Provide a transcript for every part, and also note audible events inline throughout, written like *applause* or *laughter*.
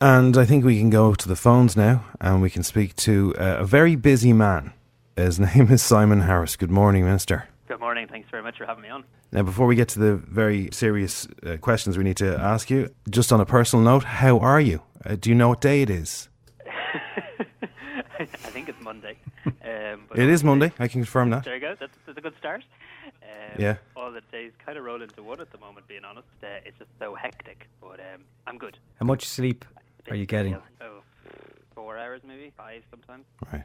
And I think we can go to the phones now and we can speak to uh, a very busy man. His *laughs* name is Simon Harris. Good morning, Minister. Good morning. Thanks very much for having me on. Now, before we get to the very serious uh, questions we need to ask you, just on a personal note, how are you? Uh, do you know what day it is? *laughs* I think it's Monday. *laughs* Um, but It is Monday. I can confirm that. There you go. That's, that's a good start. Um, Yeah. All the days kind of roll into one at the moment, being honest. Uh, it's just so hectic, but um, I'm good. How much sleep are you getting? Oh, four hours maybe, five sometimes. Right.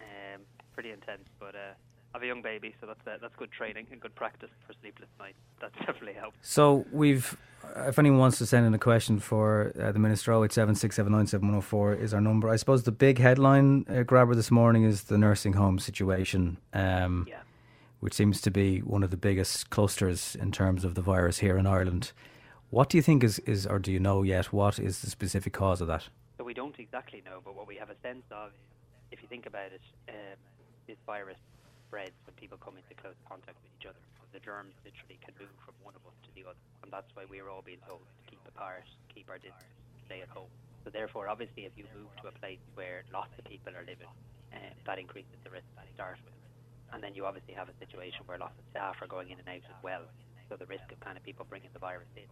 Um, pretty intense, but uh, I have a young baby, so that's uh, that's good training and good practice for sleepless nights. *laughs* That's definitely helped. So we've, if anyone wants to send in a question for uh, the minister, 08767971004 is our number. I suppose the big headline uh, grabber this morning is the nursing home situation, um, Yeah. which seems to be one of the biggest clusters in terms of the virus here in Ireland. What do you think is, is or do you know yet, what is the specific cause of that? So we don't exactly know, but what we have a sense of, if you think about it, um, this virus spreads when people come into close contact with each other. The germs literally can move from one of us to the other, and that's why we're all being told to keep apart, keep our distance, stay at home. So therefore, obviously, if you move to a place where lots of people are living, um, that increases the risk to start with. And then you obviously have a situation where lots of staff are going in and out as well. So the risk of kind of people bringing the virus in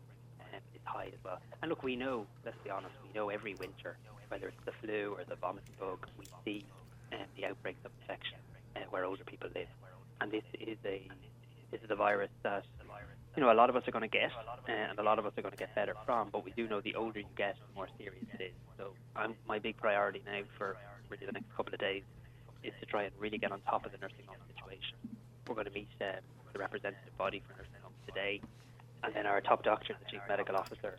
um, is high as well. And look, we know, let's be honest, we know every winter, whether it's the flu or the vomiting bug, we see um, the outbreaks of infection uh, where older people live. And this is a this is a virus that you know a lot of us are going to get, uh, and a lot of us are going to get better from. But we do know the older you get, the more serious it is. So I'm, my big priority now for really the next couple of days is to try and really get on top of the nursing home situation. We're going to meet um, the representative body for nursing homes today, and then our top doctor, the chief medical officer,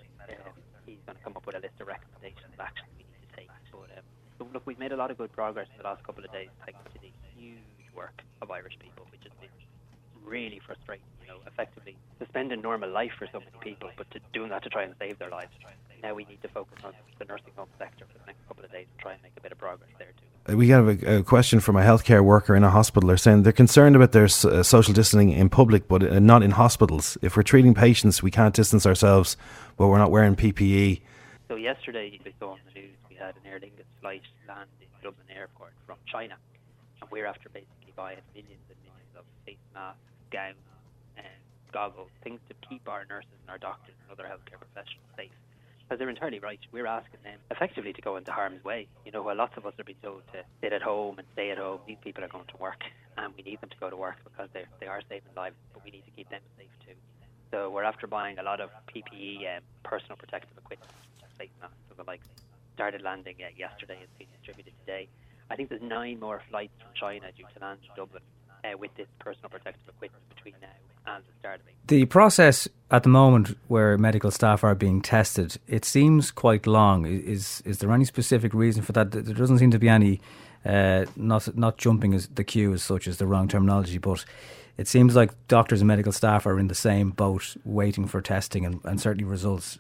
he's going to come up with a list of recommendations of actions we need to take. But, um, so look, we've made a lot of good progress in the last couple of days thanks to the huge work of Irish people, which has been really frustrating. You know, effectively suspending normal life for so many people, but to doing that to try and save their lives. Now we need to focus on the nursing home sector for the next couple of days and try and make a bit of progress there too. Uh, We have a, a question from a healthcare worker in a hospital. They're saying they're concerned about their s- uh, social distancing in public, but uh, not in hospitals. If we're treating patients, we can't distance ourselves, but we're not wearing. PPE. So yesterday we saw on the news we had an Aer Lingus flight land in Dublin Airport from China, and we're after basically buying millions and millions of face masks, gowns, and goggles, things to keep our nurses and our doctors and other healthcare professionals safe. Because they're entirely right. We're asking them effectively to go into harm's way. You know, while lots of us are being told to sit at home and stay at home, these people are going to work, and we need them to go to work because they they are saving lives, but we need to keep them safe too. So we're after buying a lot of PPE and personal protective equipment, face masks and the like. Started landing uh, yesterday and being distributed today. I think there's nine more flights from China due to land in Dublin uh, with this personal protective equipment between now and the start of April. The process at the moment where medical staff are being tested, it seems quite long. Is is there any specific reason for that? There doesn't seem to be any, uh, not not jumping as the queue as such is the wrong terminology, but it seems like doctors and medical staff are in the same boat, waiting for testing and, and certainly results.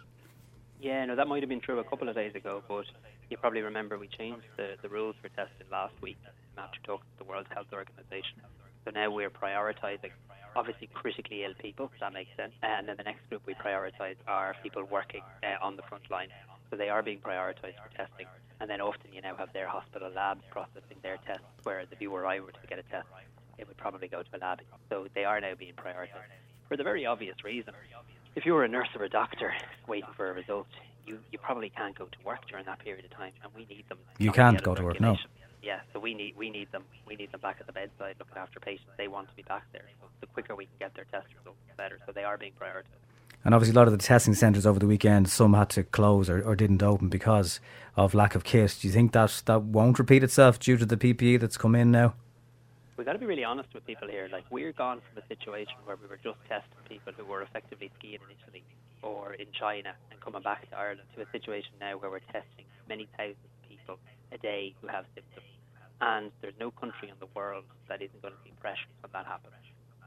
Yeah, no, that might have been true a couple of days ago, but you probably remember we changed the, the rules for testing last week after talking to the World Health Organization. So now we're prioritising obviously critically ill people, that makes sense. And then the next group we prioritise are people working uh, on the front line. So they are being prioritised for testing. And then often you now have their hospital labs processing their tests, whereas if you or I were to get a test, it would probably go to a lab. So they are now being prioritised. for the very obvious reason. If you're a nurse or a doctor waiting for a result, you, you probably can't go to work during that period of time, and we need them. You can't go to work, no. Yeah, so we need we need them we need them back at the bedside looking after patients. They want to be back there. So the quicker we can get their test results, the better. So they are being prioritised. And obviously, a lot of the testing centres over the weekend, some had to close or, or didn't open because of lack of kit. Do you think that that won't repeat itself due to the PPE that's come in now? We've got to be really honest with people here. Like we're gone from a situation where we were just testing people who were effectively skiing in Italy or in China and coming back to Ireland to a situation now where we're testing many thousands of people a day who have symptoms. And there's no country in the world that isn't going to be pressured when that happens.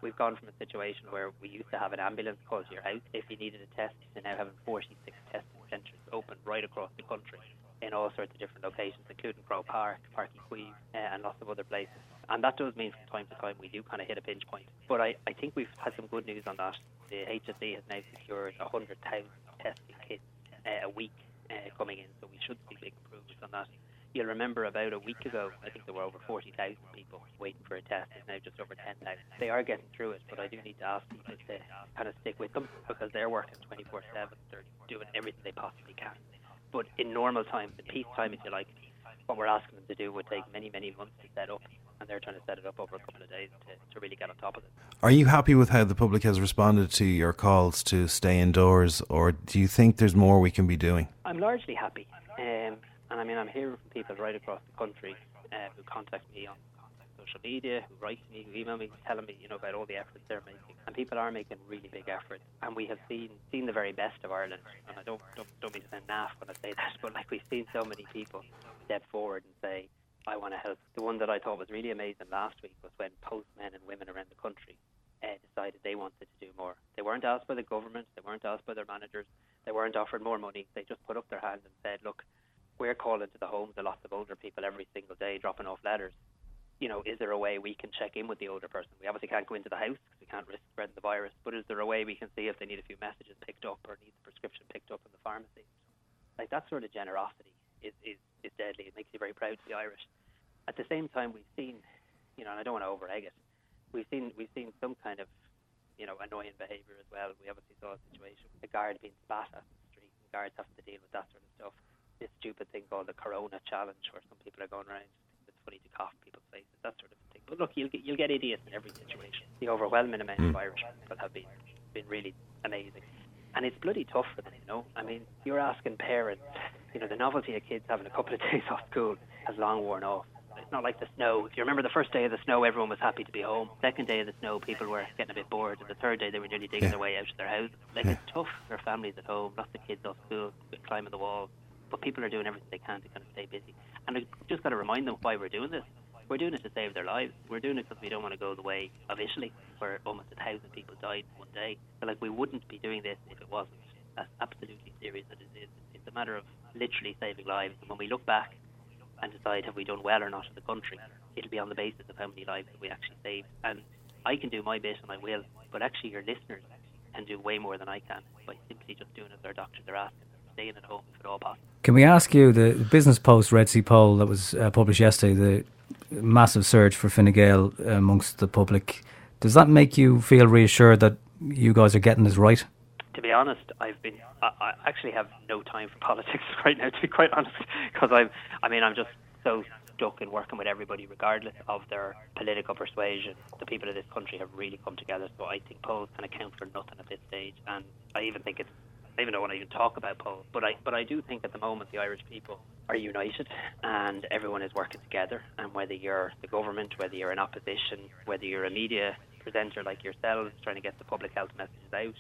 We've gone from a situation where we used to have an ambulance call to your house if you needed a test to now having 46 testing centres open right across the country in all sorts of different locations, including Croke Park, Uí Chaoimh, uh, and lots of other places. And that does mean from time to time we do kind of hit a pinch point. But I, I think we've had some good news on that. The HSE has now secured 100,000 testing kits uh, a week uh, coming in, so we should see big improvements on that. You'll remember about a week ago, I think there were over 40,000 people waiting for a test. It's now just over 10,000. They are getting through it, but I do need to ask people to kind of stick with them because they're working 24 7. They're doing everything they possibly can. But in normal times, in peace time, if you like, what we're asking them to do would take many, many months to set up, and they're trying to set it up over a couple of days to, to really get on top of it. Are you happy with how the public has responded to your calls to stay indoors, or do you think there's more we can be doing? I'm largely happy. Um, and I mean, I'm hearing from people right across the country uh, who contact me on social media, who write to me, who email me, telling me, you know, about all the efforts they're making. And people are making really big efforts. And we have seen seen the very best of Ireland. And I don't don't, when I say that, but like we've seen so many people step forward and say, I want to help. The one that I thought was really amazing last week was when postmen and women around the country uh, decided they wanted to do more. They weren't asked by the government, they weren't asked by their managers, they weren't offered more money. They just put up their hand and said, look, we're calling to the homes of lots of older people every single day, dropping off letters. You know, is there a way we can check in with the older person? We obviously can't go into the house because we can't risk spreading the virus. But is there a way we can see if they need a few messages picked up or need the prescription picked up in the pharmacy? Like that sort of generosity is, is, is deadly. It makes you very proud to be Irish. At the same time, we've seen, you know, and I don't want to overegg it. We've seen we've seen some kind of, you know, annoying behaviour as well. We obviously saw a situation with a guard being spat at the street, and guards having to deal with that sort of stuff this stupid thing called the Corona Challenge, where some people are going around. It's funny to cough people's faces, that sort of thing. But look, you'll get you'll get idiots in every situation. The overwhelming amount of hmm. Irish people have been been really amazing, and it's bloody tough for them. You know, I mean, you're asking parents. You know, the novelty of kids having a couple of *laughs* days off school has long worn off. It's not like the snow. If you remember the first day of the snow, everyone was happy to be home. Second day of the snow, people were getting a bit bored. And the third day, they were nearly digging yeah. their way out of their houses. Like, yeah. it's tough for families at home, lots of kids off school, climbing the walls but people are doing everything they can to kind of stay busy. And I just got to remind them why we're doing this. We're doing it to save their lives. We're doing it because we don't want to go the way of Italy, where almost a thousand people died in one day. But like we wouldn't be doing this if it wasn't as absolutely serious as it is. It's a matter of literally saving lives. And when we look back and decide have we done well or not in the country, it'll be on the basis of how many lives that we actually saved. And I can do my bit and I will, but actually your listeners can do way more than I can by simply just doing as their doctors are asking staying at home if at all possible. Can we ask you the Business Post Red C poll that was uh, published yesterday, the massive surge for Fine Gael uh, amongst the public, does that make you feel reassured that you guys are getting this right? To be honest, I've been. I, I actually have no time for *laughs* politics *laughs* right now. To be quite honest, because I'm. I mean, I'm just so stuck in working with everybody, regardless of their political persuasion. The people of this country have really come together, so I think polls can account for nothing at this stage, and I even think it's I even don't want to even talk about polls, but I but I do think at the moment the Irish people are united and everyone is working together. And whether you're the government, whether you're in opposition, whether you're a media presenter like yourselves trying to get the public health messages out,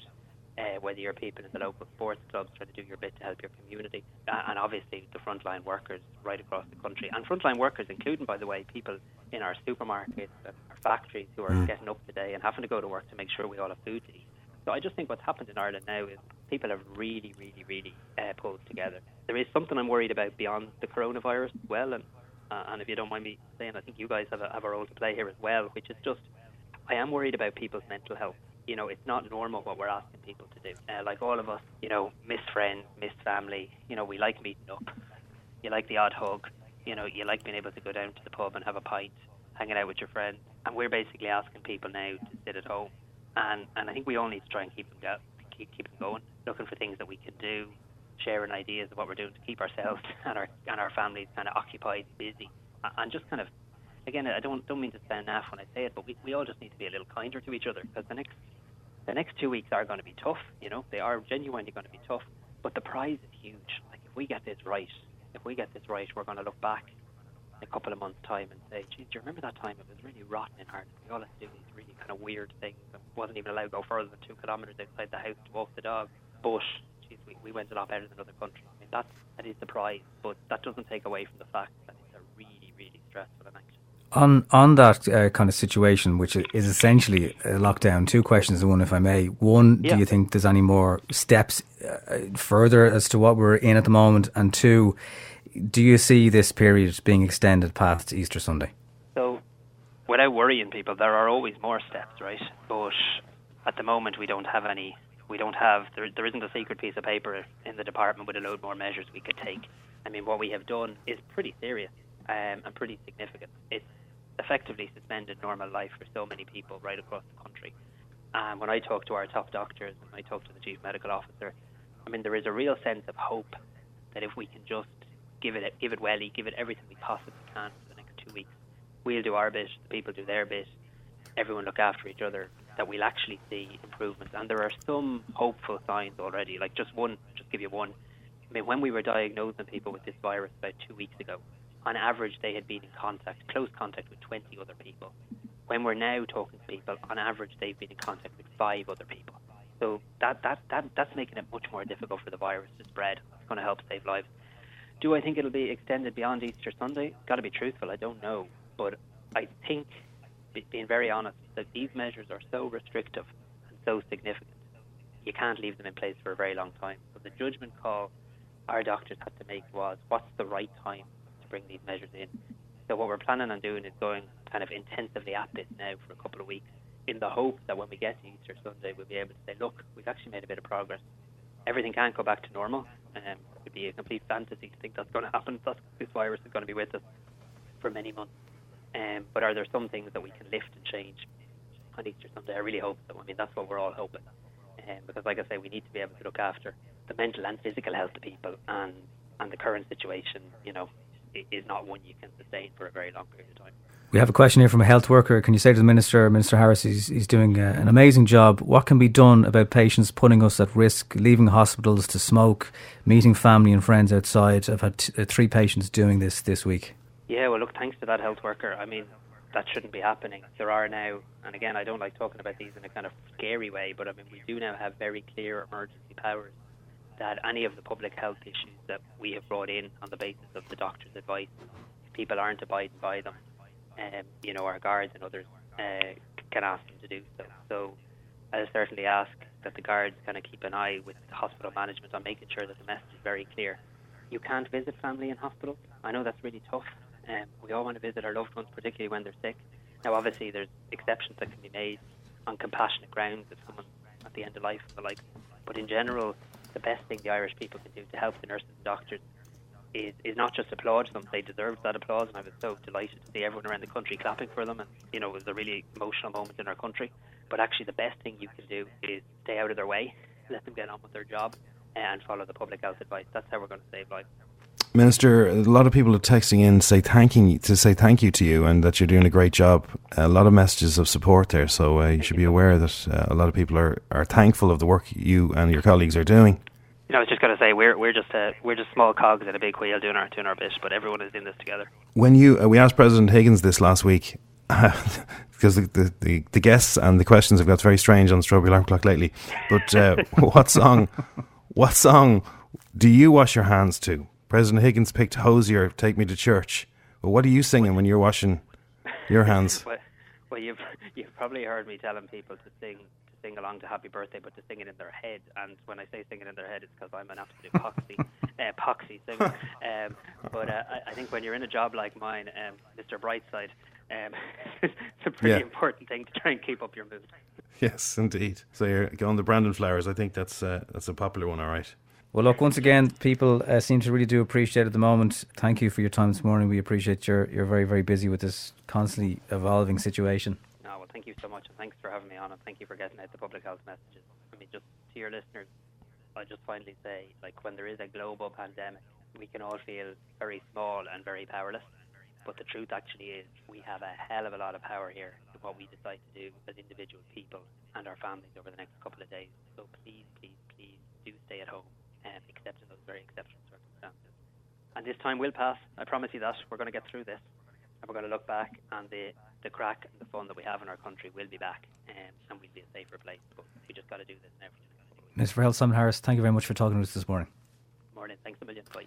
uh, whether you're people in the local sports clubs trying to do your bit to help your community, uh, and obviously the frontline workers right across the country, and frontline workers, including, by the way, people in our supermarkets and our factories who are mm. getting up today and having to go to work to make sure we all have food to eat. So I just think what's happened in Ireland now is people have really, really, really uh, pulled together. There is something I'm worried about beyond the coronavirus as well, and uh, and if you don't mind me saying, I think you guys have a, have a role to play here as well, which is just I am worried about people's mental health. You know, it's not normal what we're asking people to do. Uh, like all of us, you know, miss friends, miss family. You know, we like meeting up. You like the odd hug. You know, you like being able to go down to the pub and have a pint, hanging out with your friends. And we're basically asking people now to sit at home and and I think we all need to try and keep them go, keep keep them going, looking for things that we can do, sharing ideas of what we're doing to keep ourselves *laughs* and our and our families kind of occupied, busy, and just kind of. Again, I don't don't mean to sound naff when I say it, but we, we all just need to be a little kinder to each other because the next the next two weeks are going to be tough. You know, they are genuinely going to be tough. But the prize is huge. Like if we get this right, if we get this right, we're going to look back a couple of months' time and say, "Geez, do you remember that time it was really rotten in Ireland? We all had to do these really kind of weird things. and wasn't even allowed to go further than two kilometres outside the house to walk the dog. But geez, we, we went a lot better than other countries. I mean, that's that is the prize. But that doesn't take away from the fact that it's a really, really stressful and anxious on on that uh, kind of situation, which is essentially a lockdown, two questions one, if I may. One, yeah. do you think there's any more steps uh, further as to what we're in at the moment? And two, do you see this period being extended past Easter Sunday? So, without worrying people, there are always more steps, right? But at the moment, we don't have any. We don't have. There, there isn't a secret piece of paper in the department with a load more measures we could take. I mean, what we have done is pretty serious um, and pretty significant. It's effectively suspended normal life for so many people right across the country. And when I talk to our top doctors and I talk to the chief medical officer, I mean there is a real sense of hope that if we can just give it give it welly, give it everything we possibly can for the next two weeks, we'll do our bit, the people do their bit, everyone look after each other, that we'll actually see improvements. And there are some hopeful signs already. Like just one, just give you one. I mean, when we were diagnosing people with this virus about two weeks ago, on average, they had been in contact, close contact with 20 other people. When we're now talking to people, on average, they've been in contact with five other people. So that, that, that, that's making it much more difficult for the virus to spread. It's going to help save lives. Do I think it'll be extended beyond Easter Sunday? Got to be truthful, I don't know. But I think, being very honest, that these measures are so restrictive and so significant, you can't leave them in place for a very long time. So the judgment call our doctors had to make was what's the right time to bring these measures in. So what we're planning on doing is going kind of intensively at this now for a couple of weeks in the hope that when we get to Easter Sunday, we'll be able to say, look, we've actually made a bit of progress. Everything can't go back to normal. Um, be a complete fantasy to think that's going to happen. *laughs* That this virus is going to be with us for many months. Um, but are there some things that we can lift and change on Easter Sunday? I really hope so. I mean, that's what we're all hoping. Um, because, like I say, we need to be able to look after the mental and physical health of people, and and the current situation, you know, is not one you can sustain for a very long period of time. We have a question here from a health worker. Can you say to the Minister, Minister Harris, he's, he's doing uh, an amazing job. What can be done about patients putting us at risk, leaving hospitals to smoke, meeting family and friends outside? I've had t- uh, three patients doing this this week. Yeah, well, look, thanks to that health worker. I mean, that shouldn't be happening. There are now, and again, I don't like talking about these in a kind of scary way, but I mean, we do now have very clear emergency powers that any of the public health issues that we have brought in on the basis of the doctor's advice, if people aren't abiding by them, um, you know, our guards and others uh, can ask them to do so. So I'll certainly ask that the guards kind of keep an eye with hospital management on making sure that the message is very clear. You can't visit family in hospitals. I know that's really tough. Um, we all want to visit our loved ones, particularly when they're sick. Now, obviously, there's exceptions that can be made on compassionate grounds if someone's at the end of life and the like. But in general, the best thing the Irish people can do to help the nurses and doctors is, is not just applaud them, they deserve that applause, and I was so delighted to see everyone around the country clapping for them, and you know, it was a really emotional moment in our country. But actually, the best thing you can do is stay out of their way, let them get on with their job, and follow the public health advice. That's how we're going to save lives. Minister, a lot of people are texting in say thanking to say thank you to you and that you're doing a great job. A lot of messages of support there, so uh, you should be aware that uh, a lot of people are, are thankful of the work you and your colleagues are doing. You know, I was just going to say we're we're just uh, we're just small cogs in a big wheel doing our doing our bit, but everyone is in this together. When you uh, we asked President Higgins this last week. *laughs* because the, the, the, the, guests and the questions have got very strange on the Strawberry Alarm Clock lately. But uh, *laughs* what song, what song do you wash your hands to? President Higgins picked Hozier, Take Me to Church. Well, what are you singing when you're washing your *laughs* hands? well, well, you've you've probably heard me telling people to sing to sing along to Happy Birthday, but to sing it in their head. And when I say sing it in their head, it's because I'm an absolute poxy *laughs* uh, poxy singer. Um, but uh, I, I, think when you're in a job like mine, um, Mr. Brightside, um, *laughs* it's a pretty yeah. important thing to try and keep up your mood. Yes, indeed. So you're going the Brandon Flowers. I think that's uh, that's a popular one. All right. Well, look, once again, people uh, seem to really do appreciate at the moment. Thank you for your time this morning. We appreciate you're, you're very, very busy with this constantly evolving situation. No, well, thank you so much, and thanks for having me on, and thank you for getting out the public health messages. I mean, just to your listeners, I just finally say, like, when there is a global pandemic, we can all feel very small and very powerless. But the truth actually is, we have a hell of a lot of power here in what we decide to do as individual people and our families over the next couple of days. So please, please, please do stay at home, and except in those very exceptional circumstances. And this time will pass. I promise you that. We're going to get through this and we're going to look back and the, the crack and the fun that we have in our country will be back um, and we'll be a safer place. But we just got to do this now. Mr. Health, Simon Harris, thank you very much for talking to us this morning. Morning. Thanks a million. Bye.